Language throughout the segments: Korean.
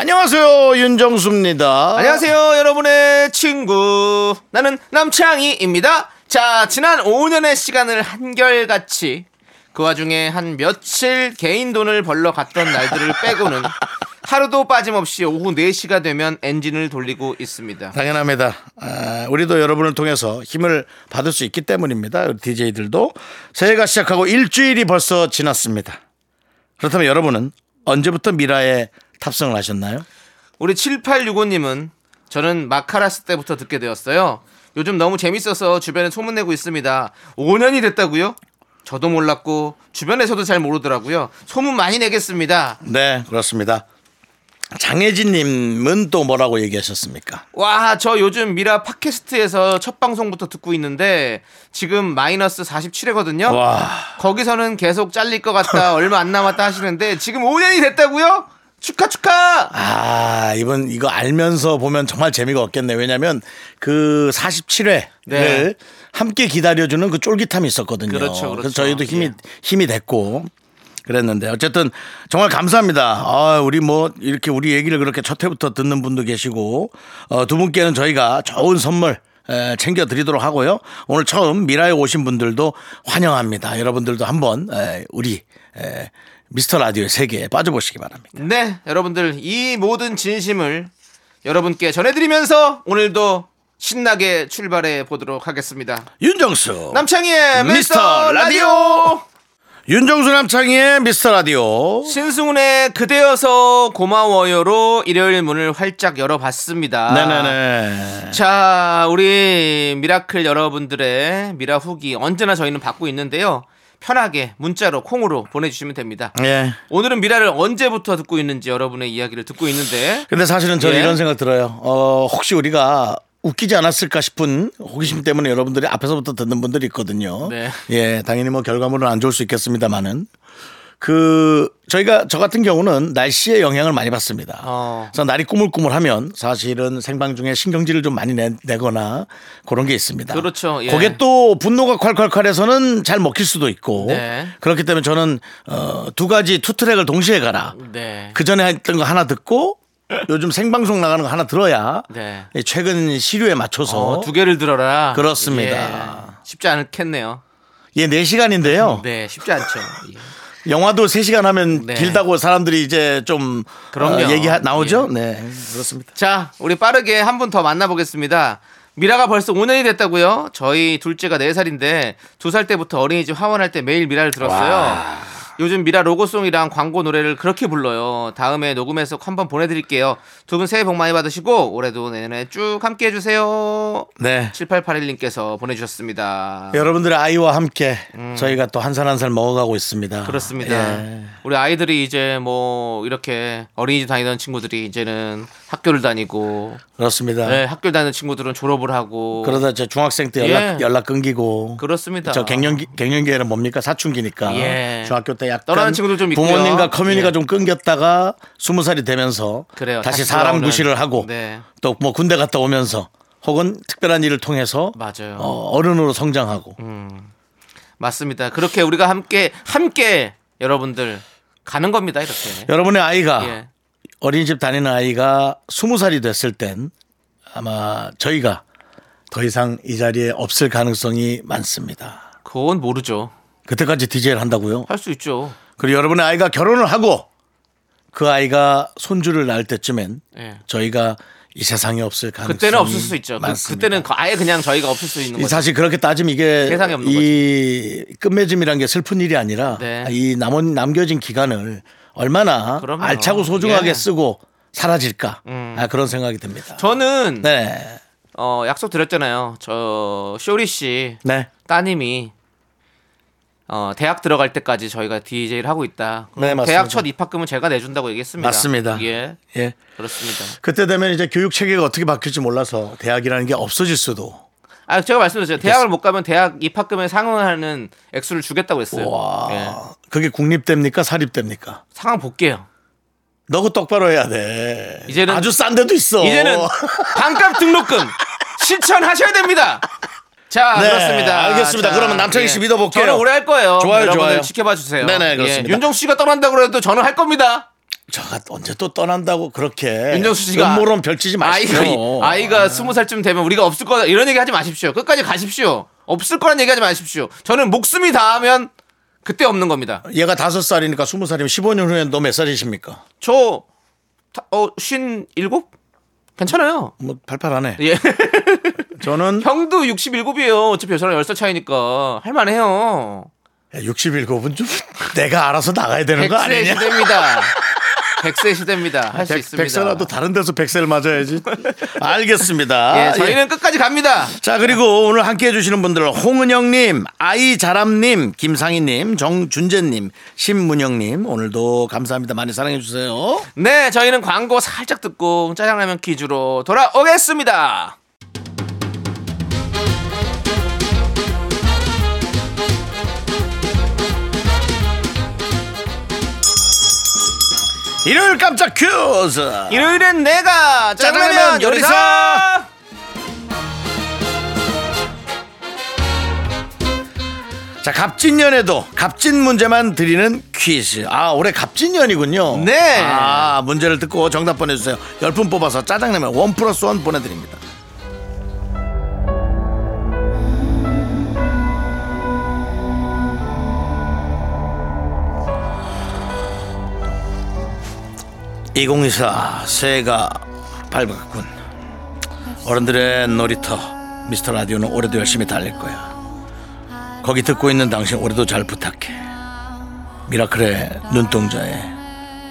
안녕하세요 윤정수입니다. 안녕하세요, 여러분의 친구. 나는 남창희입니다. 자, 지난 5년의 시간을 한결같이 그 와중에 한 며칠 개인 돈을 벌러 갔던 날들을 빼고는 하루도 빠짐없이 오후 4시가 되면 엔진을 돌리고 있습니다. 당연합니다. 아, 우리도 여러분을 통해서 힘을 받을 수 있기 때문입니다. 우리 DJ들도 새해가 시작하고 일주일이 벌써 지났습니다. 그렇다면 여러분은 언제부터 미라에 탑승을 하셨나요? 우리 7865님은 저는 마카라스 때부터 듣게 되었어요. 요즘 너무 재밌어서 주변에 소문내고 있습니다. 5년이 됐다고요? 저도 몰랐고 주변에서도 잘 모르더라고요. 소문 많이 내겠습니다. 네, 그렇습니다. 장혜진님은 또 뭐라고 얘기하셨습니까? 와, 저 요즘 미라 팟캐스트에서 첫 방송부터 듣고 있는데 지금 마이너스 47회거든요. 와, 거기서는 계속 잘릴 것 같다, 얼마 안 남았다 하시는데 지금 5년이 됐다고요? 축하 축하! 아, 이번 이거 알면서 보면 정말 재미가 없겠네. 왜냐면 그 47회를 네. 함께 기다려주는 그 쫄깃함이 있었거든요. 그렇죠, 그렇죠. 래서 저희도 힘이 예. 힘이 됐고 그랬는데 어쨌든 정말 감사합니다. 아, 우리 뭐 이렇게 우리 얘기를 그렇게 첫 회부터 듣는 분도 계시고 어, 두 분께는 저희가 좋은 선물 에, 챙겨드리도록 하고요. 오늘 처음 미라에 오신 분들도 환영합니다. 여러분들도 한번 에, 우리 에, 미스터 라디오의 세계에 빠져보시기 바랍니다. 네, 여러분들 이 모든 진심을 여러분께 전해드리면서 오늘도 신나게 출발해 보도록 하겠습니다. 윤정수 남창희의 미스터. 라디오! 윤정수 남창희의 미스터 라디오 신승훈의 그대여서 고마워요로 일요일 문을 활짝 열어봤습니다. 네네네 자, 우리 미라클 여러분들의 미라 후기 언제나 저희는 받고 있는데요. 편하게 문자로 콩으로 보내주시면 됩니다. 예. 오늘은 미라를 언제부터 듣고 있는지 여러분의 이야기를 듣고 있는데 근데 사실은 저는 예. 이런 생각 들어요 어 혹시 우리가 웃기지 않았을까 싶은 호기심 때문에 여러분들이 앞에서부터 듣는 분들이 있거든요 네. 예 당연히 뭐 결과물은 안 좋을 수 있겠습니다만은 그 저희가 저 같은 경우는 날씨에 영향을 많이 받습니다. 어. 그래서 날이 꾸물꾸물하면 사실은 생방 중에 신경질을 좀 많이 내, 내거나 그런 게 있습니다. 그렇죠. 예. 거기에 또 분노가 콸콸콸해서는 잘 먹힐 수도 있고 네. 그렇기 때문에 저는 어, 두 가지 two track을 동시에 가라. 네. 그 전에 했던 거 하나 듣고 요즘 생방송 나가는 거 하나 들어야 네. 이 최근 시류에 맞춰서 어, 두 개를 들어라. 그렇습니다. 예. 쉽지 않겠네요. 예, 4시간인데요. 네, 쉽지 않죠. 예. 영화도 3시간 하면 네. 길다고 사람들이 이제 좀 그럼요. 어, 얘기 나오죠? 네. 그렇습니다. 자, 우리 빠르게 한 분 더 만나보겠습니다. 미라가 벌써 5년이 됐다고요? 저희 둘째가 4살인데 2살 때부터 어린이집 하원할 때 매일 미라를 들었어요. 요즘 미라 로고송이랑 광고 노래를 그렇게 불러요. 다음에 녹음해서 한번 보내드릴게요. 두 분 새해 복 많이 받으시고 올해도 내년에 쭉 함께 해주세요. 네. 7881님께서 보내주셨습니다. 여러분들의 아이와 함께 저희가 또 한 살 한 살 먹어가고 있습니다. 음. 그렇습니다. 예. 우리 아이들이 이제 뭐 이렇게 어린이집 다니던 친구들이 이제는 학교를 다니고 그렇습니다. 네, 학교 다니는 친구들은 졸업을 하고 그러다 저 중학생 때 연락, 예. 연락 끊기고. 그렇습니다. 저 갱년기, 갱년기에는 뭡니까? 사춘기니까. 예. 중학교 때 약간 떠나는 친구들 좀 있고요. 부모님과 커뮤니가 예. 좀 끊겼다가 스무 살이 되면서 그래요. 다시 다시 돌아오는. 구실을 하고 네. 또뭐 군대 갔다 오면서 혹은 특별한 일을 통해서 맞아요. 어, 어른으로 성장하고 맞습니다. 그렇게 우리가 함께 함께 여러분들 가는 겁니다. 이렇게. 여러분의 아이가 예. 어린이집 다니는 아이가 스무 살이 됐을 땐 아마 저희가 더 이상 이 자리에 없을 가능성이 많습니다. 그건 모르죠. 그때까지 DJ를 한다고요? 할 수 있죠. 그리고 여러분의 아이가 결혼을 하고 그 아이가 손주를 낳을 때쯤엔 예. 저희가 이 세상에 없을 가능성이 그때는 없을 수 있죠. 그, 많습니다. 그때는 아예 그냥 저희가 없을 수 있는 이 거죠. 사실 그렇게 따지면 이게 세상에 없는 이 끝맺음이란 게 슬픈 일이 아니라 네. 이 남은 남겨진 기간을 얼마나 그럼요. 알차고 소중하게 예. 음. 쓰고 사라질까 아, 그런 생각이 듭니다. 저는 네, 어, 약속 드렸잖아요. 저 쇼리 씨 네, 따님이 어, 대학 들어갈 때까지 저희가 DJ를 하고 있다. 네. 대학 첫 입학금은 제가 내준다고 얘기했습니다. 맞습니다. 예, 예. 그렇습니다. 그때 되면 이제 교육 체계가 어떻게 바뀔지 몰라서 대학이라는 게 없어질 수도. 아, 제가 말씀드렸죠. 대학을 못 가면 대학 입학금에 상응하는 액수를 주겠다고 했어요. 와. 예. 그게 국립대입니까? 사립대입니까? 상황 볼게요. 너그 똑바로 해야 돼. 이제는- 아주 싼 데도 있어. 이제는 반값 등록금 실천하셔야 됩니다. 자, 네, 그렇습니다. 알겠습니다. 그러면 남창희 씨 믿어볼게요. 저는 오래 할 거예요. 좋아요, 좋아요. 지켜봐 주세요. 네네, 그렇습니다. 예, 윤정수 씨가 떠난다 그래도 저는 할 겁니다. 저가 언제 또 떠난다고 그렇게 윤정수 씨가 음모론 펼치지 마시고 아이가 아이가 스무 살쯤 되면 우리가 없을 거다 이런 얘기 하지 마십시오. 끝까지 가십시오. 없을 거란 얘기 하지 마십시오. 저는 목숨이 닿으면 그때 없는 겁니다. 얘가 다섯 살이니까 스무 살이면 15년 후에 너 몇 살이십니까? 저 어, 쉰 일곱? 괜찮아요. 뭐 팔팔하네. 예. 저는 형도 67이에요. 어차피 저랑 10살 차이니까 할 만해요. 61급은 좀 내가 알아서 나가야 되는 거 100세 아니냐? 시대입니다. 100세 시대입니다. 할수 백- 있습니다. 백세라도 다른 데서 백세를 맞아야지. 알겠습니다. 예, 저희는 끝까지 갑니다. 자 그리고 오늘 함께 해주시는 분들 홍은영님, 아이자람님, 김상희님, 정준재님, 신문영님 오늘도 감사합니다. 많이 사랑해주세요. 네, 저희는 광고 살짝 듣고 짜장라면 퀴즈로 돌아오겠습니다. 일요일 깜짝 퀴즈. 일요일엔 내가 짜장라면 요리사. 자 갑진년에도 갑진 문제만 드리는 퀴즈. 아 올해 갑진년이군요. 네. 아 문제를 듣고 정답 보내주세요. 열분 뽑아서 짜장라면 원 플러스 원 보내드립니다. (2024) 새해가 밝았군 어른들의 놀이터 미스터 라디오는 올해도 열심히 달릴 거야 거기 듣고 있는 당신 올해도 잘 부탁해 미라클의 눈동자에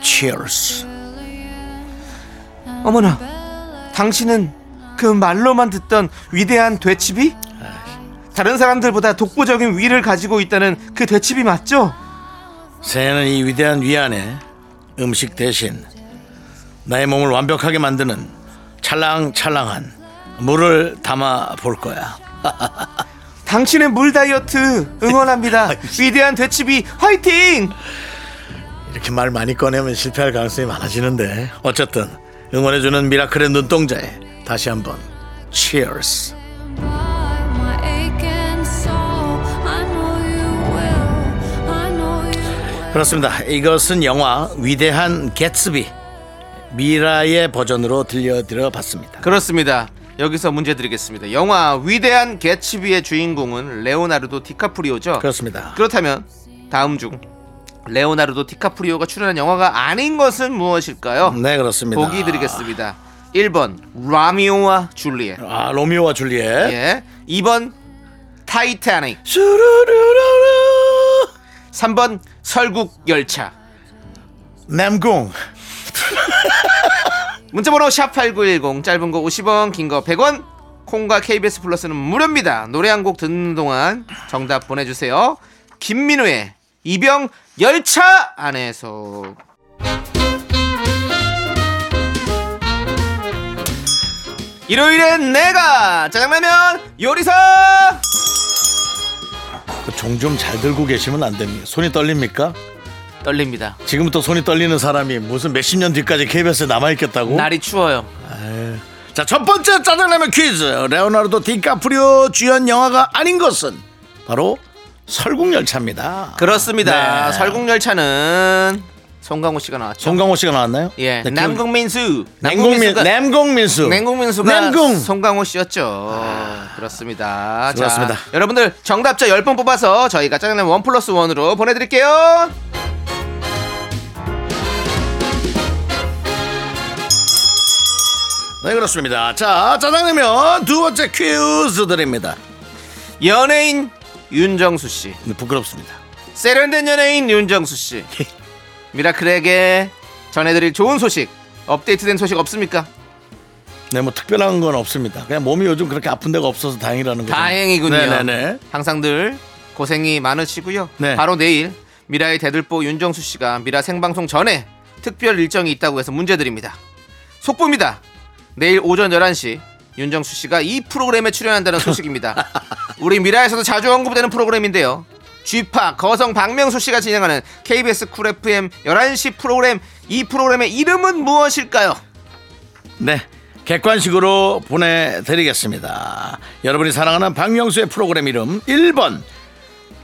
Cheers 어머나, 당신은 그 말로만 듣던 위대한 되치비? 다른 사람들보다 독보적인 위를 가지고 있다는 그 되치비 맞죠? 새해는 이 위대한 위 안에 음식 대신 나의 몸을 완벽하게 만드는 찰랑찰랑한 물을 담아 볼 거야 당신의 물 다이어트 응원합니다. 위대한 되치비 화이팅! 이렇게 말 많이 꺼내면 실패할 가능성이 많아지는데 어쨌든 응원해주는 미라클의 눈동자에 다시 한번 Cheers. 그렇습니다. 이것은 영화 위대한 개츠비 미라의 버전으로 들려드려 봤습니다. 그렇습니다. 여기서 문제 드리겠습니다. 영화 위대한 개츠비의 주인공은 레오나르도 디카프리오죠. 그렇습니다. 그렇다면 다음 중 레오나르도 디카프리오가 출연한 영화가 아닌 것은 무엇일까요? 네 그렇습니다. 보기 드리겠습니다. 1번 라미오와 줄리엣. 아 로미오와 줄리엣. 예. 2번 타이타닉. 슈루루루루 3번 설국 열차. 남궁 문자번호 샵8910 짧은 거 50원 긴 거 100원 콩과 KBS 플러스는 무료입니다 노래 한 곡 듣는 동안 정답 보내주세요 김민우의 이병 열차 안에서 일요일엔 내가 짜장라면 요리사 그 종좀 잘 들고 계시면 안 됩니다. 손이 떨립니까? 떨립니다 지금부터 손이 떨리는 사람이 무슨 몇십 년 뒤까지 KBS에 남아 있겠다고? 날이 추워요 자, 첫 번째 짜장라면 퀴즈. 레오나르도 디카프리오 주연 영화가 아닌 것은 바로 설국열차입니다. 그렇습니다 네. 설국 열차는 송강호 씨가 나왔죠 송강호 씨가 나왔나요? 예 네, 남궁민수 남궁민 남궁민수가- 남궁민수 냉국민수가 남궁 송강호 씨였죠. 그렇습니다. 그렇습니다. 자, 여러분들 정답자 10분 뽑아서 저희가 짜장면 원 플러스 원으로 보내드릴게요. 네 그렇습니다. 자 짜장라면 두 번째 퀴즈 드립니다. 연예인 윤정수 씨. 네, 부끄럽습니다. 세련된 연예인 윤정수 씨. 미라클에게 전해드릴 좋은 소식, 업데이트된 소식 없습니까? 네 뭐 특별한 건 없습니다. 그냥 몸이 요즘 그렇게 아픈 데가 없어서 다행이라는 거죠. 다행이군요. 네네네. 항상 늘 고생이 많으시고요. 네. 바로 내일 미라의 대들보 윤정수 씨가 미라 생방송 전에 특별 일정이 있다고 해서 문제 드립니다. 속보입니다. 내일 오전 11시 윤정수 씨가 이 프로그램에 출연한다는 소식입니다. 우리 미라에서도 자주 언급되는 프로그램인데요. 쥐팍 거성 박명수 씨가 진행하는 KBS Cool FM 11시 프로그램 이 프로그램의 이름은 무엇일까요? 네. 객관식으로 보내드리겠습니다. 여러분이 사랑하는 박명수의 프로그램 이름 1번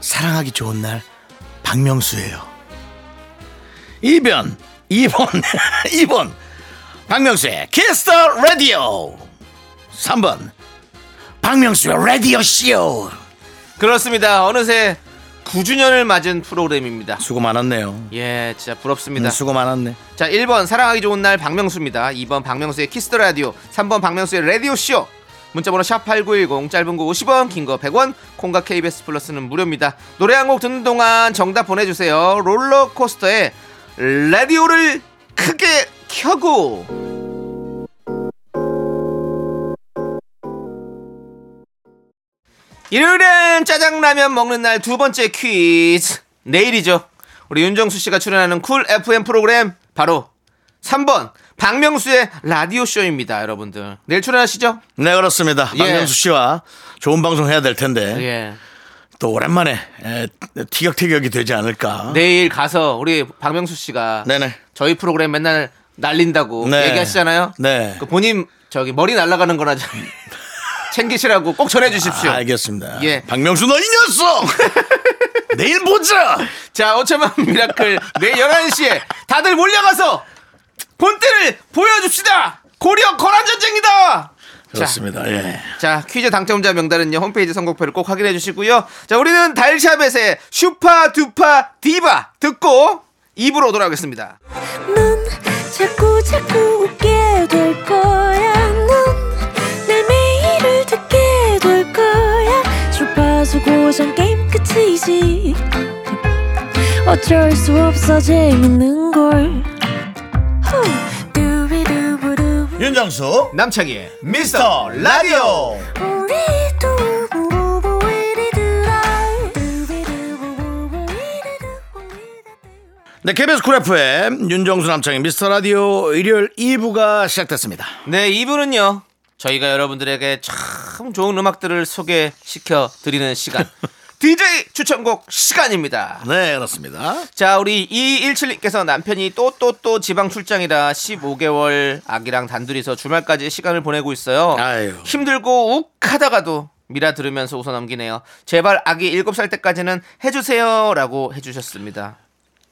사랑하기 좋은 날 박명수예요. 2번 2번 2번 박명수의 Kiss the 라디오 3번 박명수의 라디오 쇼 그렇습니다. 어느새 9주년을 맞은 프로그램입니다. 수고 많았네요. 예, 진짜 부럽습니다. 음, 수고 많았네. 자, 1번 사랑하기 좋은 날 박명수입니다. 2번 박명수의 Kiss the 라디오, 3번 박명수의 라디오 쇼. 문자번호 샵8910 짧은 거 50원, 긴 거 100원, 콩과 KBS 플러스는 무료입니다. 노래 한 곡 듣는 동안 정답 보내주세요. 롤러코스터의 라디오를 크게 켜고. 일요일엔 짜장라면 먹는 날 두 번째 퀴즈. 내일이죠. 우리 윤정수 씨가 출연하는 Cool FM 프로그램 바로 3번 박명수의 라디오 쇼입니다, 여러분들. 내일 출연하시죠? 네 그렇습니다. 예. 박명수 씨와 좋은 방송 해야 될 텐데 예. 또 오랜만에 에, 티격태격이 되지 않을까. 내일 가서 우리 박명수 씨가 네네. 저희 프로그램 맨날 날린다고 네. 얘기하시잖아요. 네. 그 본인 저기 머리 날아가는 거나 좀 챙기시라고 꼭 전해 주십시오. 아, 알겠습니다. 예. 박명수 너 이 녀석! 내일 보자! 자, 어쩌면 미라클 내일 11시에 다들 몰려가서 본때를 보여줍시다! 고려 거란 전쟁이다! 그렇습니다. 예. 자, 퀴즈 당첨자 명단은요, 홈페이지 선곡표를 꼭 확인해 주시고요. 자, 우리는 달샤벳의 슈파 두파 디바 듣고 입으로 돌아오겠습니다. 넌 자꾸 자꾸 웃게 될 거야. 넌내 매일을 듣게 될 거야. 주파수 고정 게임 끝이지. 어쩔 수 없어 재밌는 걸. 후. 윤정수 남창희의 미스터 라디오 네, KBS Cool FM 윤정수 남창희의 미스터 라디오 일요일 2부가 시작됐습니다. 네, 이분은요. 저희가 여러분들에게 참 좋은 음악들을 소개시켜 드리는 시간. DJ 추천곡 시간입니다. 네, 그렇습니다. 자, 우리 2217님께서 남편이 또 또 또 지방 출장이라 15개월 아기랑 단둘이서 주말까지 시간을 보내고 있어요. 아유. 힘들고 욱 하다가도 미라 들으면서 웃어 넘기네요. 제발 아기 7살 때까지는 해주세요. 라고 해주셨습니다.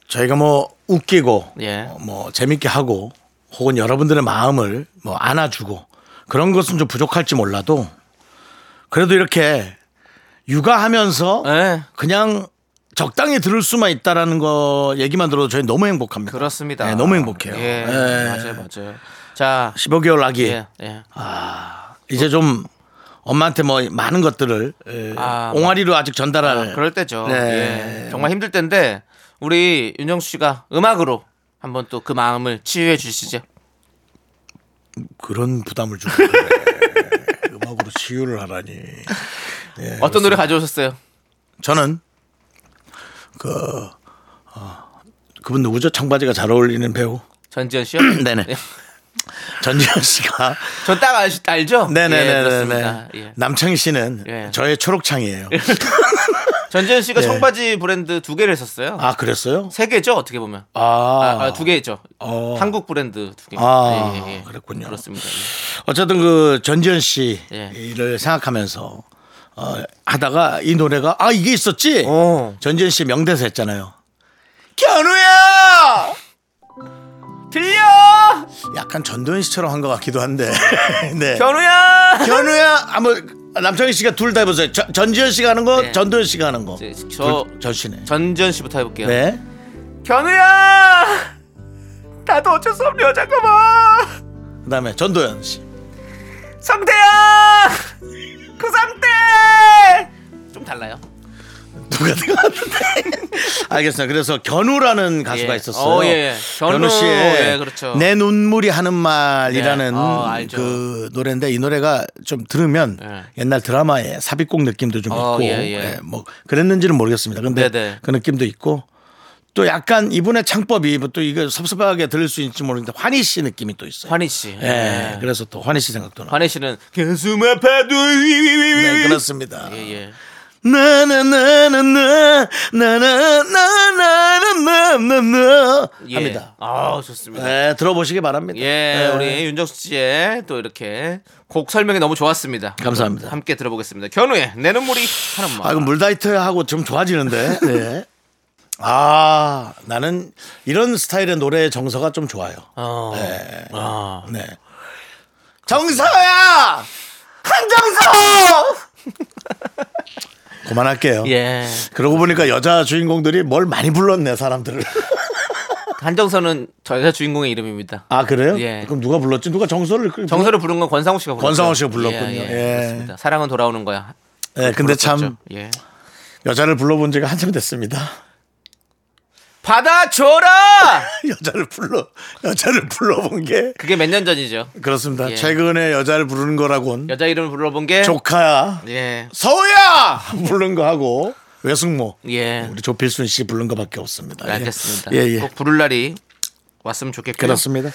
저희가 뭐 웃기고 예. 어, 뭐 재밌게 하고 혹은 여러분들의 마음을 뭐 안아주고 그런 것은 좀 부족할지 몰라도 그래도 이렇게 육아하면서 네. 그냥 적당히 들을 수만 있다라는 거 얘기만 들어도 저희 너무 행복합니다. 그렇습니다. 네, 너무 행복해요. 예. 예. 맞아요, 맞아요. 자, 15개월 아기 예, 예. 이제 좀 엄마한테 뭐 많은 것들을 에, 아, 옹알이로 아직 전달할 아, 그럴 때죠. 네. 예. 정말 힘들 때인데 우리 윤정수 씨가 음악으로 한번 또 그 마음을 치유해 주시죠. 그런 부담을 주고 그래. 음악으로 치유를 하라니. 예, 어떤 노래 가져오셨어요? 저는 그 어, 그분 누구죠? 청바지가 잘 어울리는 배우. 전지현 씨요? 네네. 예. 전지현 씨가 전 딱 알죠? 예, 네네네네. 그렇습니다. 예. 남창희 씨는 예. 저의 초록창이에요. 전지현 씨가 예. 청바지 브랜드 두 개를 했었어요. 아 그랬어요? 세 개죠 어떻게 보면. 아, 아, 두 개죠. 어. 한국 브랜드 두 개. 아, 예, 예, 예. 그랬군요. 그렇습니다. 예. 어쨌든 그 전지현 씨를 예. 생각하면서 어, 하다가 이 노래가 아 이게 있었지. 오. 전지현 씨 명대사 했잖아요. 견우야. 들려! 약간 전도연 씨처럼 한 것 같기도 한데. 네. 견우야! 견우야. 한번 남창희 씨가 둘 다 해보세요. 저- 전지현 씨가 하는 거, 네. 전도연 씨가 하는 거. 저, 저 둘- 전 씨네. 전지현 씨부터 해볼게요. 네. 견우야! 나도 어쩔 수 없네 잠깐만. 그다음에 전도연 씨. 상태야! 그 상태! 좀 달라요. 누가 생각하는데? 알겠습니다. 그래서 견우라는 가수가 예. 있었어요. 어, 예. 견우, 씨의 예, 그렇죠. 내 눈물이 하는 말이라는 네. 어. 그 노래인데 이 노래가 좀 들으면 예. 옛날 드라마의 삽입곡 느낌도 좀 어, 있고 예, 예. 예, 뭐 그랬는지는 모르겠습니다. 근데 네네. 그 느낌도 있고 또 약간 이분의 창법이 또 이거 섭섭하게 들을 수 있을지 모르겠는데 환희 씨 느낌이 또 있어요. 환희 씨. 예. 예. 그래서 또 환희 씨 생각도 나. 환희 씨는 가슴 아파도 네, 그렇습니다. 예, 예. 나나나나나 나나나나나나나 예. 합니다. 아, 좋습니다. 네, 들어보시기 바랍니다. 예, 네. 우리 윤정수 씨의 또 이렇게 곡 설명이 너무 좋았습니다. 감사합니다. 함께 들어보겠습니다. 견우의 내 눈물이 하는 말. 아, 이거 물다이트 하고 좀 좋아지는데. 네. 아, 나는 이런 스타일의 노래의 정서가 좀 좋아요. 어. 네. 아. 네. 정서야! 한정서! 그만할게요. 예. 그러고 보니까 여자 주인공들이 뭘 많이 불렀네, 사람들을. 한정선은 저희가 주인공의 이름입니다. 아, 그래요? 예. 그럼 누가 불렀지? 누가 정서를. 그- 정서를 부른 건 권상우 씨가 불렀죠. 권상우 씨가 불렀군요. 예, 예. 예. 그렇습니다. 사랑은 돌아오는 거야. 네, 근데 참 불렀었죠. 예. 여자를 불러본 지가 한참 됐습니다. 받아줘라! 여자를 불러, 여자를 불러본 게 그게 몇 년 전이죠. 그렇습니다. 예. 최근에 여자를 부르는 거라곤 여자 이름을 불러본 게 조카야, 예. 서우야 부른 거 하고 외숙모 예. 우리 조필순 씨 부른 거밖에 없습니다. 예. 알겠습니다. 예, 예. 꼭 부를 날이 왔으면 좋겠고요. 그렇습니다.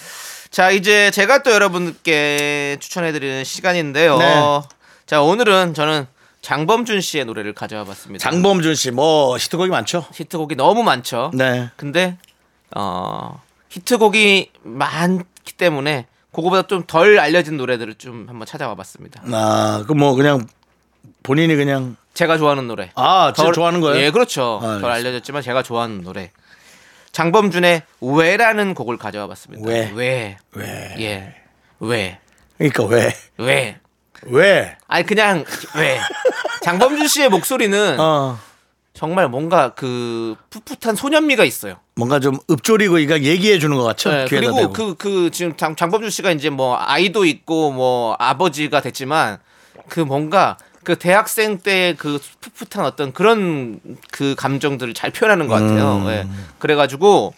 자, 이제 제가 또 여러분께 추천해드리는 시간인데요. 네. 자, 오늘은 저는 장범준 씨의 노래를 가져와 봤습니다. 장범준 씨 뭐 히트곡이 많죠? 히트곡이 너무 많죠. 네. 근데 어 히트곡이 많기 때문에 그거보다 좀 덜 알려진 노래들을 좀 한번 찾아와 봤습니다. 아, 그 뭐 그냥 본인이 그냥 제가 좋아하는 노래. 아, 덜- 좋아하는 거예요? 예, 그렇죠. 아. 덜 알려졌지만 제가 좋아하는 노래. 장범준의 왜라는 곡을 가져와 봤습니다. 왜? 왜? 왜? 예. 왜? 그러니까 왜? 왜? 왜? 아니 그냥 왜? 장범준 씨의 목소리는 어. 정말 뭔가 그 풋풋한 소년미가 있어요. 뭔가 좀 읊조리고 이거 얘기해 주는 것 같죠? 네, 그리고 대고. 그그 지금 장, 장범준 씨가 이제 뭐 아이도 있고 뭐 아버지가 됐지만 그 뭔가 그 대학생 때 그 풋풋한 어떤 그런 그 감정들을 잘 표현하는 것 같아요. 음. 예. 그래가지고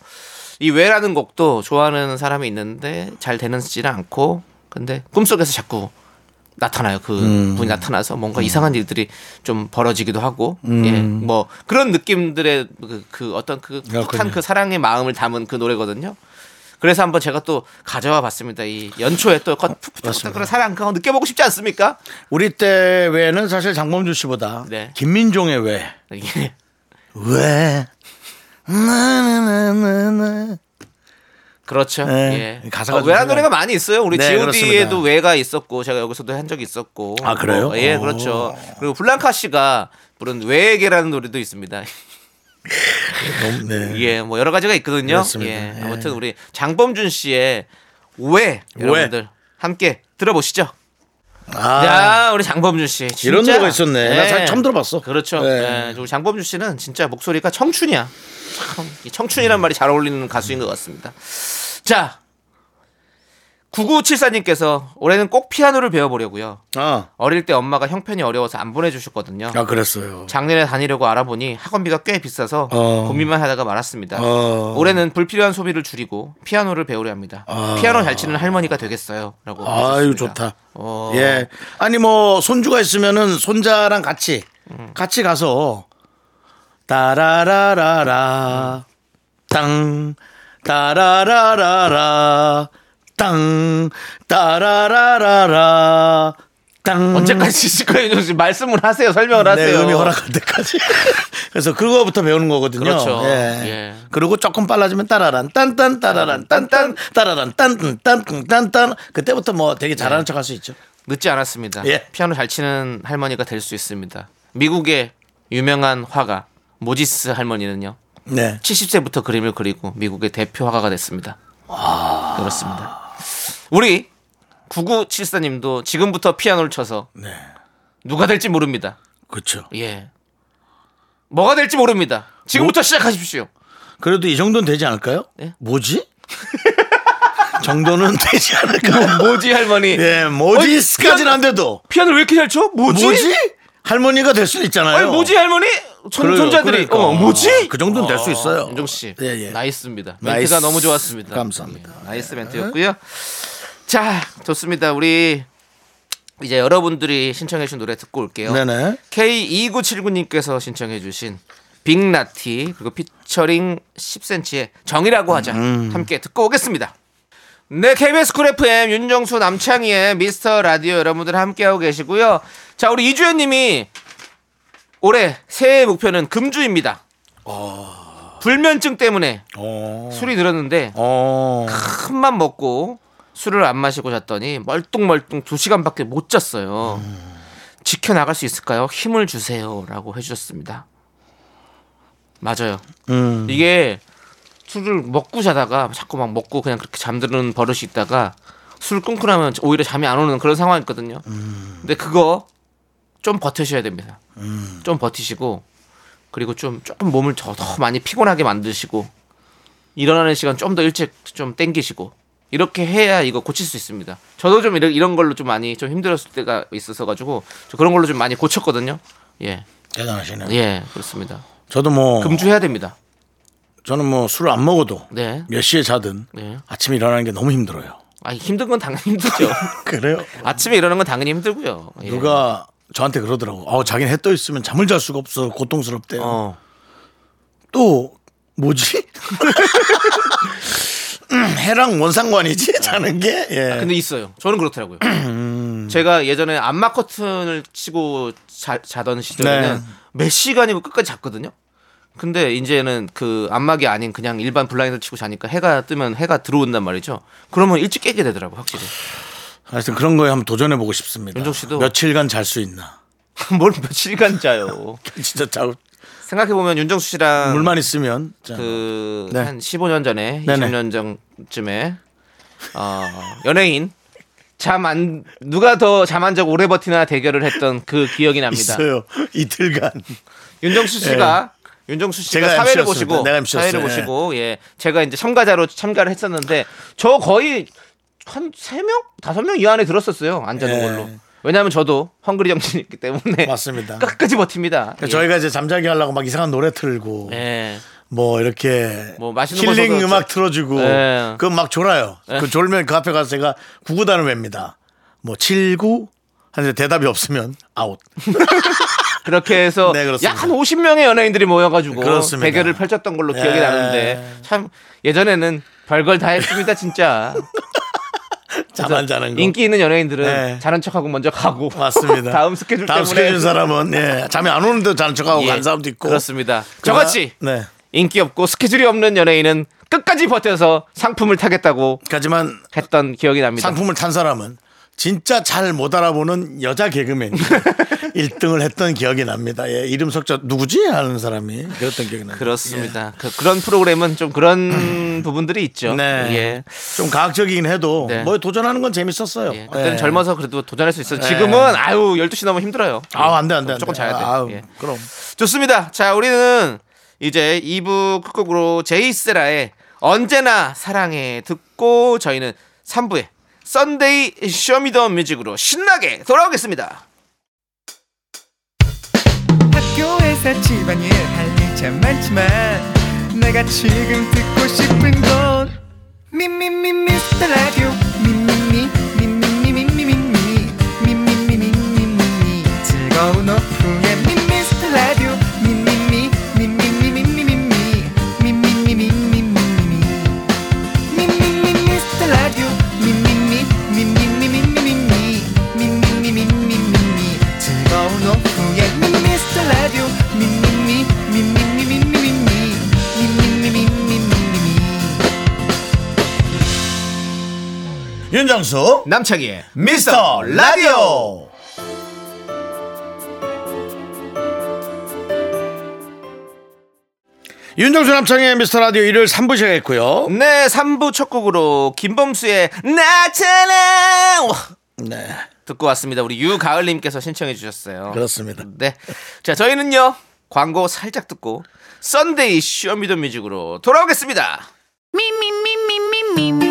이 왜라는 곡도 좋아하는 사람이 있는데 잘 되는지는 않고 근데 꿈속에서 자꾸 나타나요. 그 음. 분이 나타나서 뭔가 이상한 일들이 좀 벌어지기도 하고, 예, 뭐 그런 느낌들의 그, 그 어떤 그 풋한. 그 사랑의 마음을 담은 그 노래거든요. 그래서 한번 제가 또 가져와 봤습니다. 이 연초에 또 컷- 풋풋한. 그런 사랑 그거 느껴보고 싶지 않습니까? 우리 때 외에는 사실 장범준 씨보다 네. 김민종의 왜? 예. 왜? 나나나나나. 그렇죠. 네. 예. 가사가 어, 좀 외화 노래가 많이 있어요. 우리 네, G.O.D에도 그렇습니다. 외가 있었고 제가 여기서도 한 적이 있었고. 아, 그래요? 뭐, 예, 오. 그렇죠. 그리고 블랑카 씨가 부른 외에게라는 노래도 있습니다. 너무, 네. 예, 뭐 여러 가지가 있거든요. 그렇습니다. 예, 예. 아무튼 우리 장범준 씨의 왜 여러분들 함께 들어보시죠. 아, 야, 우리 장범준 씨. 진짜. 이런 노래가 있었네. 나 네. 사실 처음 들어봤어. 그렇죠. 네. 예, 우리 장범준 씨는 진짜 목소리가 청춘이야. 참, 청춘이란 말이 잘 어울리는 가수인 것 같습니다. 자, 9974님께서 올해는 꼭 피아노를 배워보려고요. 아, 어릴 때 엄마가 형편이 어려워서 안 보내주셨거든요. 아 그랬어요. 작년에 다니려고 알아보니 학원비가 꽤 비싸서 어. 고민만 하다가 말았습니다. 어. 올해는 불필요한 소비를 줄이고 피아노를 배우려 합니다. 피아노 잘 치는 할머니가 되겠어요.라고. 아유 하셨습니다. 좋다. 어. 예. 아니 뭐 손주가 있으면은 손자랑 같이 같이 가서 따라라라라 땅 따라라라라 땅 따라라라라 땅 언제까지 있을 거예요? 윤정수 씨? 말씀을 하세요. 설명을 내 하세요. 음이 허락할 때까지. 그래서 그거부터 배우는 거거든요. 그렇죠. 예. 예. 그리고 조금 빨라지면 따라란 딴딴 따라란 딴딴 따라란 딴딴 딴딴 딴딴 그때부터 뭐 되게 잘하는 척 할 수 있죠. 늦지 않았습니다. 예. 피아노 잘 치는 할머니가 될 수 있습니다. 미국의 유명한 화가 모지스 할머니는요. 네. 70세부터 그림을 그리고 미국의 대표 화가가 됐습니다. 그렇습니다. 우리 9974님도 지금부터 피아노를 쳐서 네. 누가 될지 모릅니다. 그렇죠. 예. 뭐가 될지 모릅니다. 지금부터 시작하십시오. 그래도 이 정도는 되지 않을까요? 예? 뭐지? 정도는 되지 않을까요? 뭐지 할머니? 예, 뭐지까지는 안 돼도 피아노 왜 이렇게 잘 쳐? 뭐지? 뭐지? 할머니가 될 수는 있잖아요. 아니 뭐지 할머니? 손, 그래요. 손자들이 그러니까. 어 뭐지? 그 정도는 될 수 있어요. 윤정 씨, 예, 예. nice입니다. nice. 멘트가 너무 좋았습니다. 감사합니다. 예, nice 멘트였고요. 자, 좋습니다. 우리 이제 여러분들이 신청해주신 노래 듣고 올게요. 네네. K2979님께서 신청해주신 빅나티 그리고 피처링 10cm의 정이라고 하자 함께 듣고 오겠습니다. 네, KBS 쿨 FM 윤정수 남창희의 미스터 라디오 여러분들 함께하고 계시고요. 자, 우리 이주연님이 올해 새해 목표는 금주입니다. 불면증 때문에 어. 술이 늘었는데 어. 큰맘 먹고 술을 안 마시고 잤더니 멀뚱멀뚱 2시간밖에 못 잤어요. 지켜나갈 수 있을까요? 힘을 주세요라고 해주셨습니다. 맞아요. 음. 이게 술을 먹고 자다가 자꾸 막 먹고 그냥 그렇게 잠드는 버릇이 있다가 술 끊고 나면 오히려 잠이 안 오는 그런 상황이거든요. 근데 그거 좀 버티셔야 됩니다. 좀 버티시고 그리고 좀 조금 몸을 더, 더 많이 피곤하게 만드시고 일어나는 시간 좀 더 일찍 좀 땡기시고 이렇게 해야 이거 고칠 수 있습니다. 저도 좀 이런, 이런 걸로 좀 많이 좀 힘들었을 때가 있어서 가지고 저 그런 걸로 좀 많이 고쳤거든요. 예, 대단하시네요. 예, 그렇습니다. 저도 뭐 금주해야 됩니다. 저는 뭐 술을 안 먹어도 네, 몇 시에 자든 네. 아침에 일어나는 게 너무 힘들어요. 아 힘든 건 당연히 힘들죠. 그래요? 아침에 일어나는 건 당연히 힘들고요. 예. 누가 저한테 그러더라고. 어, 자기는 해 떠 있으면 잠을 잘 수가 없어. 고통스럽대요. 어. 또 뭐지? 음, 해랑 원상관이지 자는 게. 예. 근데 있어요. 저는 그렇더라고요. 제가 예전에 안마 커튼을 치고 자, 자던 시절에는 네. 몇 시간이고 끝까지 잤거든요. 근데 이제는 그 안마기 아닌 그냥 일반 블라인드 치고 자니까 해가 뜨면 해가 들어온단 말이죠. 그러면 일찍 깨게 되더라고 확실히. 하여튼 그런 거에 한번 도전해 보고 싶습니다. 윤종 씨도- 며칠간 잘 수 있나? 뭘 며칠간 자요. 진짜 자, 생각해 보면 윤정수 씨랑 물만 있으면 자, 그 네. 한 15년 전에 네네. 20년 전쯤에 어, 연예인 잠 안 누가 더 잠 안 자고 오래 버티나 대결을 했던 그 기억이 납니다. 있어요. 이틀간. 윤정수 씨가 윤정수 씨가 예. 제가 사회를 MC 였습니다. 보시고. 사회를 예. 보시고 예 제가 이제 참가자로 참가를 했었는데 저 거의 한 세 명 다섯 명 이 안에 들었었어요 안 자는 예. 걸로 왜냐하면 저도 헝그리 정신이 있기 때문에 맞습니다. 끝까지 버팁니다. 예. 저희가 이제 잠자기 하려고 막 이상한 노래 틀고 예. 뭐 이렇게 뭐 힐링 음악 저- 틀어주고 예. 그건 막 졸아요. 그 졸면 그 앞에 가서 제가 구구단을 맵니다. 뭐 79? 하는데 대답이 없으면 아웃. 그렇게 해서 네, 그렇습니다. 약한 50명의 연예인들이 모여가지고 그렇습니다. 대결을 펼쳤던 걸로 기억이 예. 나는데 참 예전에는 별걸 다 했습니다 진짜 잠 안 자는 거. 인기 있는 연예인들은 네. 자는 척하고 먼저 가고 맞습니다. 다음 스케줄 다음 때문에 스케줄 사람은 예, 잠이 안 오는데 자는 척하고 예, 간 사람도 있고. 그렇습니다. 그러나- 저같이 네. 인기 없고 스케줄이 없는 연예인은 끝까지 버텨서 상품을 타겠다고 하지만 했던 기억이 납니다. 상품을 탄 사람은 진짜 잘 못 알아보는 여자 개그맨 1등을 했던 기억이 납니다. 예, 이름 석자 누구지 하는 사람이 그랬던 기억이 납니다. 그렇습니다. 그, 런 프로그램은 좀 그런 부분들이 있죠. 네. 예. 좀 과학적이긴 해도 네. 뭐 도전하는 건 재밌었어요. 예. 그때는 예. 젊어서 그래도 도전할 수 있어요. 지금은 아유 12시 넘으면 힘들어요. 아, 안 돼, 안 돼. 안 조금 돼. 자야 돼. 아우, 예. 그럼. 좋습니다. 자, 우리는 이제 2부 끝곡으로 제이세라의 언제나 사랑해 듣고 저희는 3부에 Sunday Show Me the Music으로 신나게 돌아오겠습니다. 학교에서 집안일 할일참 많지만 내가 지금 듣고 싶은 건 미미미 미스터 라디오 미미미 미미미 미미미 미미미 미미미 즐거운 오후 윤정수 남창희의 미스터 라디오. 윤정수 남창희의 미스터 라디오 일요일 3부 시작했고요. 네, 3부 첫 곡으로 김범수의 나타나 네, 듣고 왔습니다. 우리 유가을 님께서 신청해 주셨어요. 그렇습니다. 네. 자, 저희는요, 광고 살짝 듣고, Sunday Show Me the Music으로 돌아오겠습니다. 미, 미, 미, 미,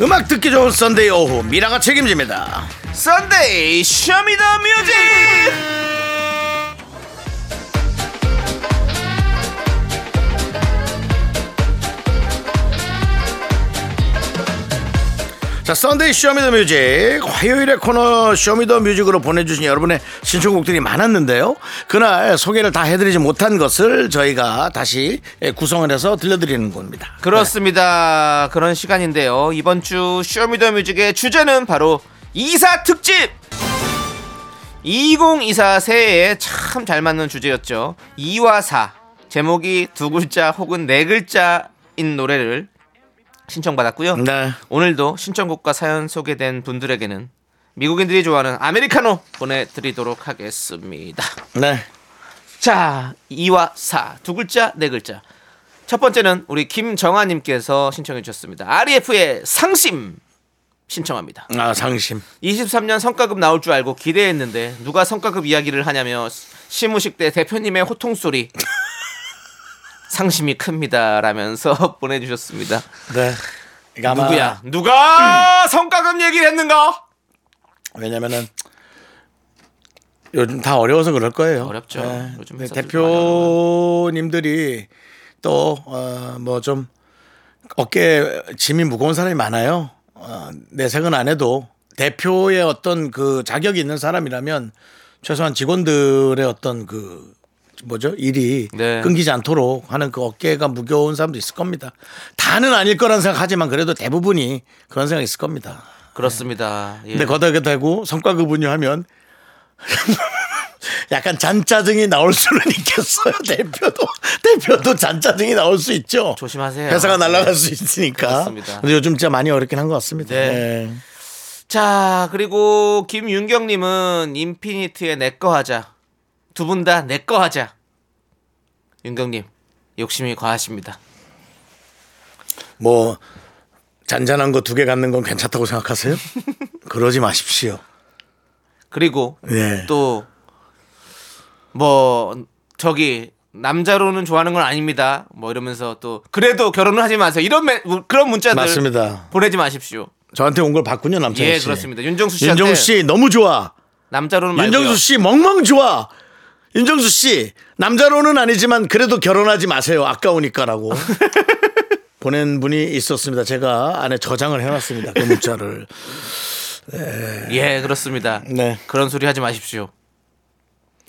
음악 듣기 좋은 썬데이 오후 미라가 책임집니다. 썬데이 쇼미더 뮤직 자 Sunday Show Me the Music 화요일의 코너 쇼미더뮤직으로 보내주신 여러분의 신청곡들이 많았는데요 그날 소개를 다 해드리지 못한 것을 저희가 다시 구성을 해서 들려드리는 겁니다 그렇습니다. 그런 시간인데요. 이번 주 쇼미더뮤직의 주제는 바로 이사 특집. 2024 새해에 참 잘 맞는 주제였죠. 2와 4. 제목이 두 글자 혹은 네 글자인 노래를 신청받았고요. 네. 오늘도 신청곡과 사연 소개된 분들에게는 미국인들이 좋아하는 아메리카노 보내드리도록 하겠습니다. 네. 자, 2와 4. 두 글자, 네 글자. 첫 번째는 우리 김정아님께서 신청해 주셨습니다. REF의 상심 신청합니다. 아 상심 23년 성과급 나올 줄 알고 기대했는데 누가 성과급 이야기를 하냐며 시무식 때 대표님의 호통 소리 상심이 큽니다. 라면서 보내주셨습니다. 네. 아마 누구야? 누가 성과급 얘기를 했는가? 왜냐면은 요즘 다 어려워서 그럴 거예요. 어렵죠. 네. 요즘 대표님들이 또 뭐 좀 어깨 짐이 무거운 사람이 많아요. 어, 내색은 안 해도 대표의 어떤 그 자격이 있는 사람이라면 최소한 직원들의 어떤 그 뭐죠 일이 네. 끊기지 않도록 하는 그 어깨가 무거운 사람도 있을 겁니다. 다는 아닐 거란 생각하지만 그래도 대부분이 그런 생각이 있을 겁니다. 그렇습니다. 예. 근데 거기다 대고 성과급 운유하면 약간 잔짜증이 나올 수는 있겠어요. 대표도 대표도 잔짜증이 나올 수 있죠. 조심하세요. 회사가 날아갈 네. 수 있으니까. 그렇습니다. 근데 요즘 진짜 많이 어렵긴 한 것 같습니다. 네. 네. 자, 그리고 김윤경님은 인피니트의 내꺼 하자. 두 분 다 내꺼 하자. 윤경님, 욕심이 과하십니다. 뭐 잔잔한 거 두 개 갖는 건 괜찮다고 생각하세요? 그러지 마십시오. 그리고 네. 또, 뭐, 저기, 남자로는 좋아하는 건 아닙니다. 뭐 이러면서 또, 그래도 결혼을 하지 마세요. 이런, 매, 그런 문자들 맞습니다. 보내지 마십시오. 저한테 온 걸 봤군요, 남창희 예, 씨. 그렇습니다. 윤정수 씨한테 윤정수 씨 너무 좋아. 남자로는 말고요. 윤정수 씨 멍멍 좋아. 윤정수 씨 남자로는 아니지만 그래도 결혼하지 마세요. 아까우니까라고 보낸 분이 있었습니다. 제가 안에 저장을 해놨습니다. 그 문자를. 예, 그렇습니다. 네, 그런 소리 하지 마십시오.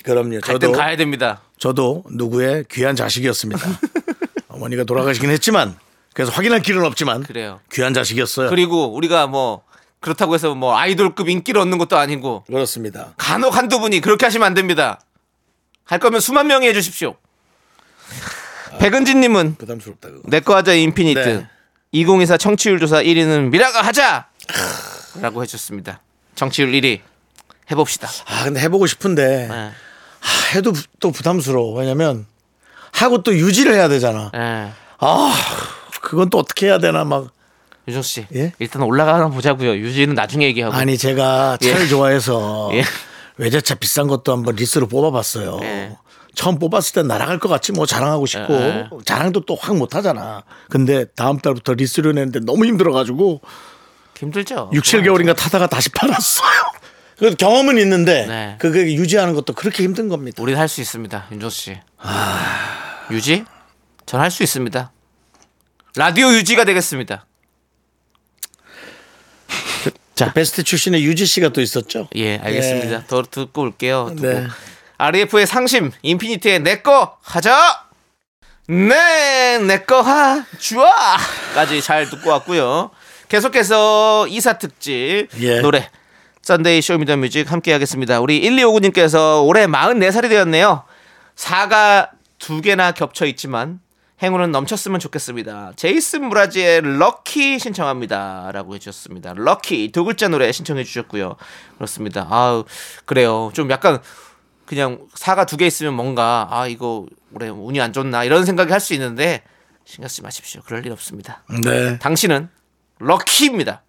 그럼요. 저도 가야 됩니다. 저도 누구의 귀한 자식이었습니다. 어머니가 돌아가시긴 했지만 그래서 확인할 길은 없지만 그래요. 귀한 자식이었어요. 그리고 우리가 뭐 그렇다고 해서 뭐 아이돌급 인기를 얻는 것도 아니고 그렇습니다. 간혹 한두 분이 그렇게 하시면 안 됩니다. 할 거면 수만 명이 해주십시오. 백은진님은 부담스럽다 그거. 내거 하자 인피니트 네. 2024 청취율 조사 1위는 미라가 하자 라고 해줬습니다. 청취율 1위 해봅시다. 아 근데 해보고 싶은데 예. 아, 해도 부- 또 부담스러워. 왜냐면 하고 또 유지를 해야 되잖아. 예. 아 그건 또 어떻게 해야 되나 막 윤정 씨 예? 일단 올라가나 보자고요. 유지는 나중에 얘기하고. 아니 제가 차를 예. 좋아해서 예. 외제차 비싼 것도 한번 리스로 뽑아봤어요. 예. 처음 뽑았을 땐 날아갈 것 같지 뭐 자랑하고 싶고 예. 자랑도 또 확 못하잖아. 근데 다음 달부터 리스를 내는데 너무 힘들어가지고 힘들죠. 6, 7개월인가 타다가 다시 팔았어요. 그래도 경험은 있는데 네. 그게 유지하는 것도 그렇게 힘든 겁니다. 우리는 할수 있습니다. 윤정 씨. 유지? 전 할 수 있습니다. 라디오 유지가 되겠습니다. 자. 베스트 출신의 유지 씨가 또 있었죠. 예, 알겠습니다. 더 듣고 올게요. 듣고. 네. RF의 상심, 인피니트의 내꺼 하자. 네, 내꺼 하 주아 까지 잘 듣고 왔고요. 계속해서 이사 특집 예. 노래 Sunday Show Me the Music 함께 하겠습니다. 우리 1259님께서 올해 44살이 되었네요. 사가 두 개나 겹쳐 있지만 행운은 넘쳤으면 좋겠습니다. 제이슨 므라즈의 Lucky 신청합니다. 라고 해주셨습니다. Lucky 두 글자 노래 신청해 주셨고요. 그렇습니다. 아우, 그래요. 좀 약간 그냥 사가 두 개 있으면 뭔가 아 이거 올해 운이 안 좋나 이런 생각이 할 수 있는데 신경 쓰지 마십시오. 그럴 일 없습니다. 네. 당신은 럭키입니다.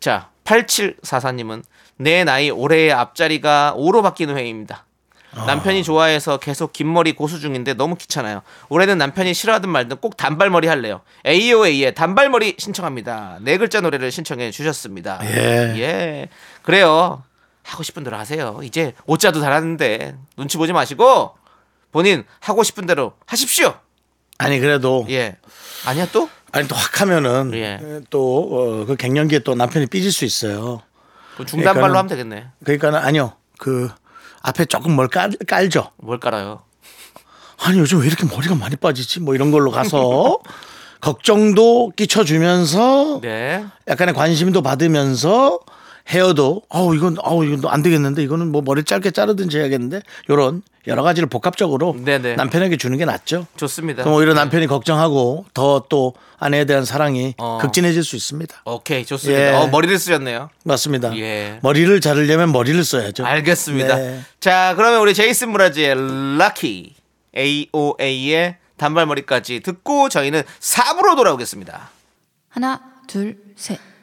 자, 8744님은 내 나이 올해의 앞자리가 5로 바뀌는 해입니다. 남편이 좋아해서 계속 긴 머리 고수 중인데 너무 귀찮아요. 올해는 남편이 싫어하든 말든 꼭 단발머리 할래요. AOA의 단발머리 신청합니다. 네 글자 노래를 신청해 주셨습니다. 예. 예. 그래요. 하고 싶은 대로 하세요. 이제 오자도 달았는데 눈치 보지 마시고 본인 하고 싶은 대로 하십시오. 아니 그래도 예. 아니야 또? 아니 또 확 하면은 예. 또그 갱년기에 또 남편이 삐질 수 있어요. 중단발로 그러니까는- 하면 되겠네. 그러니까는 아니요. 그 앞에 조금 뭘 깔, 깔죠. 뭘 깔아요? 아니 요즘 왜 이렇게 머리가 많이 빠지지? 뭐 이런 걸로 가서 걱정도 끼쳐주면서 네. 약간의 관심도 받으면서 헤어도 아우 이건 아우 이건 안 되겠는데 이거는 뭐 머리 짧게 자르든지 해야겠는데 요런 여러 가지를 복합적으로 네네. 남편에게 주는 게 낫죠. 좋습니다. 그럼 오히려 남편이 걱정하고 더 또 아내에 대한 사랑이 어. 극진해질 수 있습니다. 오케이 좋습니다. 예. 어, 머리를 쓰셨네요. 맞습니다. 예. 머리를 자르려면 머리를 써야죠. 알겠습니다. 네. 자, 그러면 우리 제이슨 무라지의 럭키 AOA의 단발머리까지 듣고 저희는 4부로 돌아오겠습니다. 하나, 둘, 셋.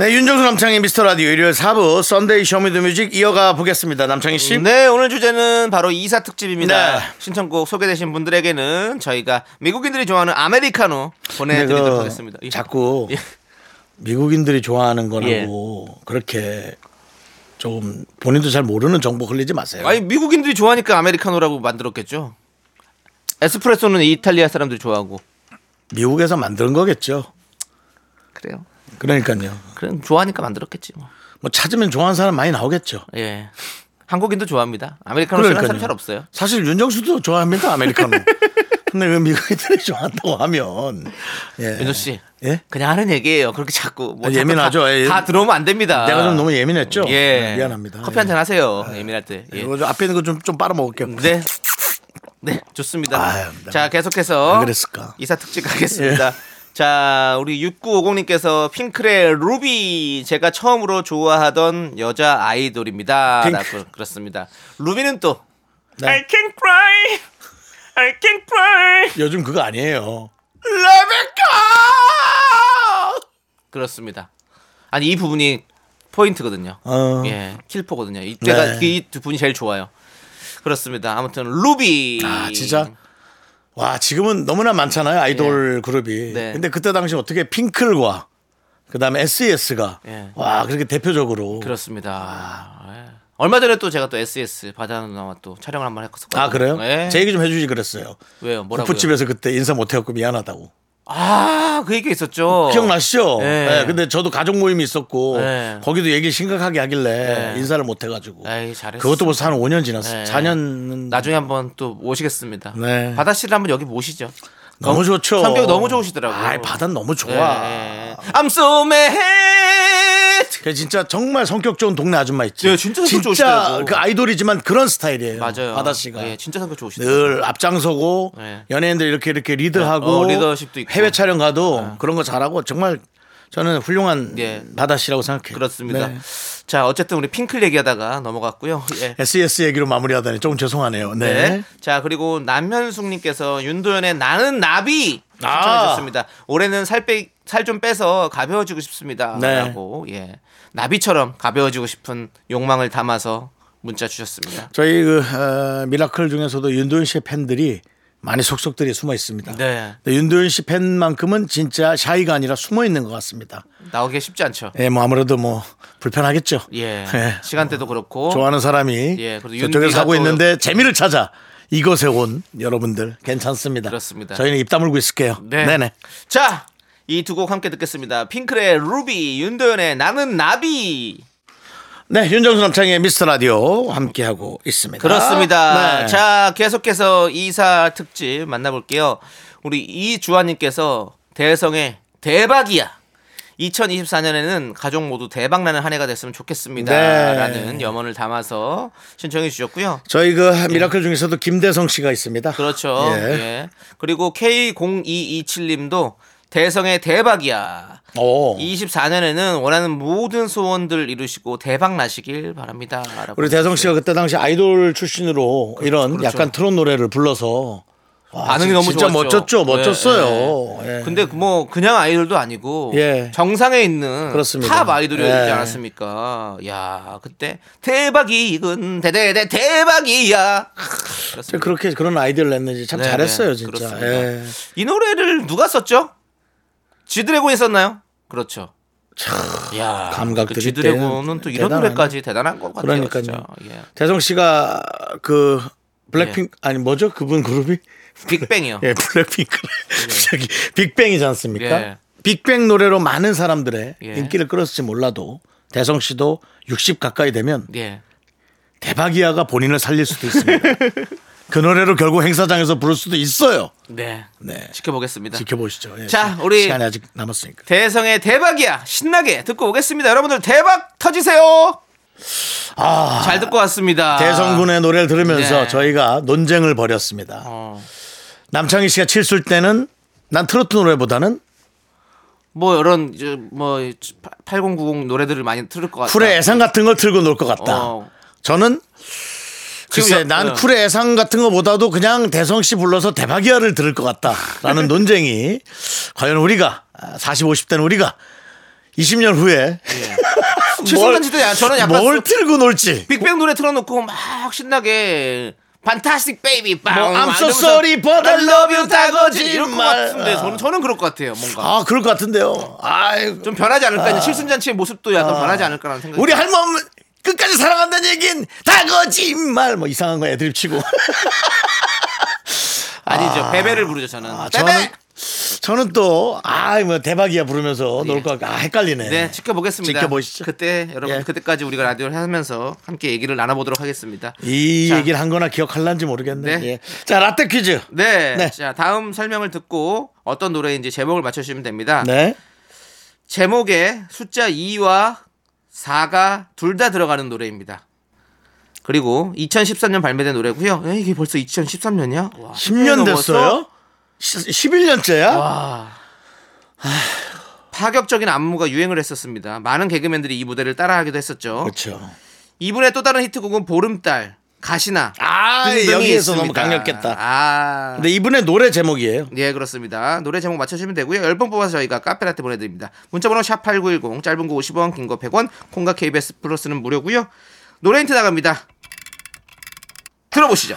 네, 윤정수 남창희 미스터 라디오 일요일 4부 Sunday Show Me the Music 이어가 보겠습니다. 남창희 씨. 네, 오늘 주제는 바로 이사 특집입니다. 네. 신청곡 소개되신 분들에게는 저희가 미국인들이 좋아하는 아메리카노 보내드리도록 근데 그 하겠습니다. 예. 자꾸 예. 미국인들이 좋아하는 거라고 그렇게 조금 본인도 잘 모르는 정보 흘리지 마세요. 아니 미국인들이 좋아하니까 아메리카노라고 만들었겠죠. 에스프레소는 이탈리아 사람들이 좋아하고 미국에서 만든 거겠죠. 그래요. 그러니까요. 그럼 좋아하니까 만들었겠지 뭐. 뭐 찾으면 좋아하는 사람 많이 나오겠죠. 예. 한국인도 좋아합니다. 아메리카노 싫어하는 사람 잘 없어요. 사실 윤정수도 좋아합니다 아메리카노. 근데 그 미국인들이 좋아한다고 하면 예. 윤호 씨. 예? 그냥 하는 얘기예요. 그렇게 자꾸 뭐 아, 예민하죠. 다, 예. 다 들어오면 안 됩니다. 내가 좀 너무 예민했죠. 예. 네, 미안합니다. 커피 한 잔 하세요. 예민할 때. 예. 이거 좀 앞에 있는 거 좀 좀 빨아 먹을게요. 네. 네, 좋습니다. 아유, 네. 자, 계속해서 왜? 이사 특집 가겠습니다. 자, 우리 6950님께서 핑클의 루비 제가 처음으로 좋아하던 여자 아이돌입니다. 핑크. 라고 그렇습니다. 루비는 또 네. I can cry. I can cry. 요즘 그거 아니에요. 그렇습니다. 아니 이 부분이 포인트거든요. 어. 예, 킬포거든요. 이때가 네. 이두 분이 제일 좋아요. 그렇습니다. 아무튼 루비. 아 진짜 와 지금은 너무나 많잖아요 아이돌 그룹이. 네. 근데 그때 당시 어떻게 핑클과 그다음에 SES가 예. 와 그렇게 대표적으로. 그렇습니다. 예. 얼마 전에 또 제가 또 SS 바다 누나와 또 촬영을 한번 했었거든요. 아 그래요? 예. 제 얘기 좀 해주지 그랬어요. 왜요? 뭐라고요? 구프집에서 그때 인사 못 해갖고 미안하다고. 아, 그 얘기 있었죠. 기억나시죠? 네. 예, 근데 저도 가족 모임이 있었고 네. 거기도 얘기를 심각하게 하길래 네. 인사를 못 해가지고. 에이, 잘했어. 그것도 벌써 한 5년 지났어. 네. 4년 나중에 한번 또 모시겠습니다. 네. 바다 씨를 한번 여기 모시죠. 너무 좋죠. 성격이 너무 좋으시더라고요. 아이 바다는 너무 좋아. 네. I'm so mad. 그 진짜 정말 성격 좋은 동네 아줌마 있지. 네, 진짜 성격 좋으시더라고. 그 아이돌이지만 그런 스타일이에요. 맞아요. 바다 씨가 예, 진짜 성격 좋으시더라고요. 늘 앞장서고 네. 연예인들 이렇게 이렇게 리드하고 어, 리더십도 있고. 네. 해외 촬영 가도 그런 거 잘하고 정말 저는 훌륭한 예. 바다 씨라고 생각해요. 그렇습니다. 네. 자, 어쨌든 우리 핑클 얘기하다가 넘어갔고요. 예. SES 얘기로 마무리하다니 조금 죄송하네요. 네. 네. 자, 그리고 남현숙님께서 윤도현의 나는 나비 아. 신청해주셨습니다. 올해는 살 빼, 살 좀 빼서 가벼워지고 싶습니다. 네. 라고, 예. 나비처럼 가벼워지고 싶은 욕망을 담아서 문자 주셨습니다. 저희 그 어, 미라클 중에서도 윤도현 씨의 팬들이 많이 속속들이 숨어 있습니다. 네. 근데 윤도현 씨 팬만큼은 진짜 shy가 아니라 숨어 있는 것 같습니다. 나오기 쉽지 않죠. 예, 뭐 아무래도 뭐 불편하겠죠. 예. 예. 시간대도 그렇고. 좋아하는 사람이 예, 하고 또- 있는데 재미를 찾아 이곳에 온 여러분들 괜찮습니다. 그렇습니다. 저희는 입 다물고 있을게요. 네. 네네. 자, 이 두 곡 함께 듣겠습니다. 핑클의 루비, 윤도현의 나는 나비. 네, 윤정수 남창의 미스터 라디오 함께하고 있습니다. 그렇습니다. 네. 자, 계속해서 이사 특집 만나볼게요. 우리 이주환님께서 대성의 대박이야. 2024년에는 가족 모두 대박나는 한 해가 됐으면 좋겠습니다. 네. 라는 염원을 담아서 신청해 주셨고요. 저희 그 미라클 중에서도 김대성 씨가 있습니다. 그렇죠. 예. 예. 그리고 K0227님도 대성의 대박이야. 오. 24년에는 원하는 모든 소원들 이루시고 대박 나시길 바랍니다. 우리 대성 씨가 그때 당시 아이돌 출신으로 이런 그렇죠. 약간 트롯 노래를 불러서 와, 반응이 진- 너무 진짜 좋았죠. 멋졌죠, 네, 멋졌어요. 예. 근데 뭐 그냥 아이돌도 아니고 예. 정상에 있는 그렇습니다. top 아이돌이었지 예. 않았습니까? 야 그때 대박이군 대대대 대박이야. 그렇습니다. 그렇게 그런 아이디어를 냈는지 참 네, 잘했어요, 네, 진짜. 예. 이 노래를 누가 썼죠? 지드래곤이 썼나요? 그렇죠. 야, 감각들이 그 지드래곤은 또 이런 대단하네. 노래까지 대단한 것 같아요. 그러니까요. 예. 대성 씨가 그 블랙핑크 아니 뭐죠? 그분 그룹이 빅뱅이요. 예, 블랙핑크. 저기 빅뱅이지 않습니까? 예. 빅뱅 노래로 많은 사람들의 예. 인기를 끌었을지 몰라도 대성 씨도 60 가까이 되면 예. 대박이야가 본인을 살릴 수도 있습니다. 그 노래로 결국 행사장에서 부를 수도 있어요. 네. 네. 지켜보겠습니다. 지켜보시죠. 예, 자, 시- 우리- 시간이 아직 남았으니까. 대성의 대박이야 신나게 듣고 오겠습니다. 여러분들 대박 터지세요. 아, 잘 듣고 왔습니다. 대성군의 노래를 들으면서 네. 저희가 논쟁을 벌였습니다. 어, 남창희 씨가 칠술 때는 난 트로트 노래보다는 뭐 이런 이제 뭐8090 노래들을 많이 들을 것 같다. 쿨의 애상 같은 걸 틀고 놀 것 같다. 어. 저는 글쎄 난 어. 쿨의 애상 같은 것보다도 그냥 대성 씨 불러서 대박이야를 들을 것 같다라는 논쟁이 과연 우리가 40, 50대는 우리가 20년 후에 칠순잔치도 야 저는 약간 뭘 수- 틀고 놀지? 빅뱅 노래 틀어놓고 막 신나게 Fantastic Baby 빵 뭐, I'm so sorry, but I love you, 다 거지. 다거짓말. 이럴 것 같은데 저는 저는 그럴 것 같아요 뭔가. 아 그럴 것 같은데요. 아이 좀 변하지 않을까? 이제 칠순잔치의 모습도 약간 변하지 않을까라는 생각이 우리 할머니 끝까지 사랑한다는 얘긴 다 거짓말 뭐 이상한 거 애드립 치고 아니죠 베베를 부르죠 저는 아, 베베 저는 저는 또아뭐 대박이야 부르면서 놀것 같고 아 헷갈리네 네 지켜보겠습니다 지켜보시죠. 그때 여러분 예. 그때까지 우리가 라디오를 하면서 함께 얘기를 나눠보도록 하겠습니다 이 자. 얘기를 한 거나 기억할란지 모르겠네. 네. 예. 자, 라떼 퀴즈. 네. 네. 자, 다음 설명을 듣고 어떤 노래인지 제목을 맞춰주시면 됩니다. 네. 제목에 숫자 2와 4가 둘 다 들어가는 노래입니다. 그리고 2013년 발매된 노래고요. 에, 이게 벌써 2013년이야? 10년 됐어요? 11년째야? 와. 파격적인 안무가 유행을 했었습니다. 많은 개그맨들이 이 무대를 따라하기도 했었죠. 그렇죠. 이분의 또 다른 히트곡은 보름달, 가시나 아, 여기에서 있습니다. 너무 강력했다. 아. 근데 이분의 노래 제목이에요. 예, 그렇습니다. 노래 제목 맞춰주시면 되고요. 10번 뽑아서 저희가 카페라떼 보내드립니다. 문자번호 샵 8910, 짧은 거 50원, 긴 거 100원, 콩과 KBS 플러스는 무료고요. 노래 힌트 나갑니다. 들어보시죠.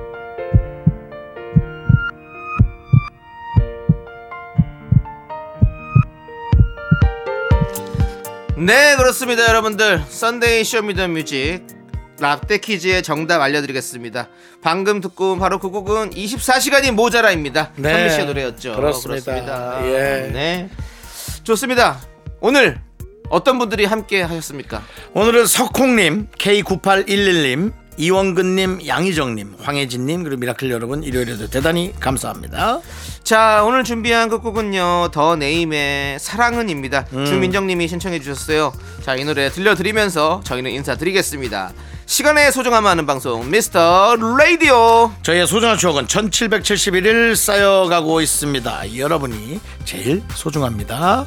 네, 그렇습니다, 여러분들. Sunday Show Me the Music 퀴즈의 정답 알려드리겠습니다. 방금 듣고 온 바로 그 곡은 24시간이 모자라입니다. 네, 선미 씨의 노래였죠. 그렇습니다. 그렇습니다. 예. 네. 좋습니다. 오늘 어떤 분들이 함께 하셨습니까? 오늘은 석콩님, K9811님, 이원근님, 양희정님, 황혜진님 그리고 미라클 여러분 일요일에도 대단히 감사합니다. 자 오늘 준비한 끝곡은요 더 네임의 사랑은입니다. 주민정님이 신청해 주셨어요. 자 이 노래 들려드리면서 저희는 인사드리겠습니다. 시간의 소중함 하는 방송 미스터 라디오. 저희의 소중한 추억은 1771일 쌓여가고 있습니다. 여러분이 제일 소중합니다.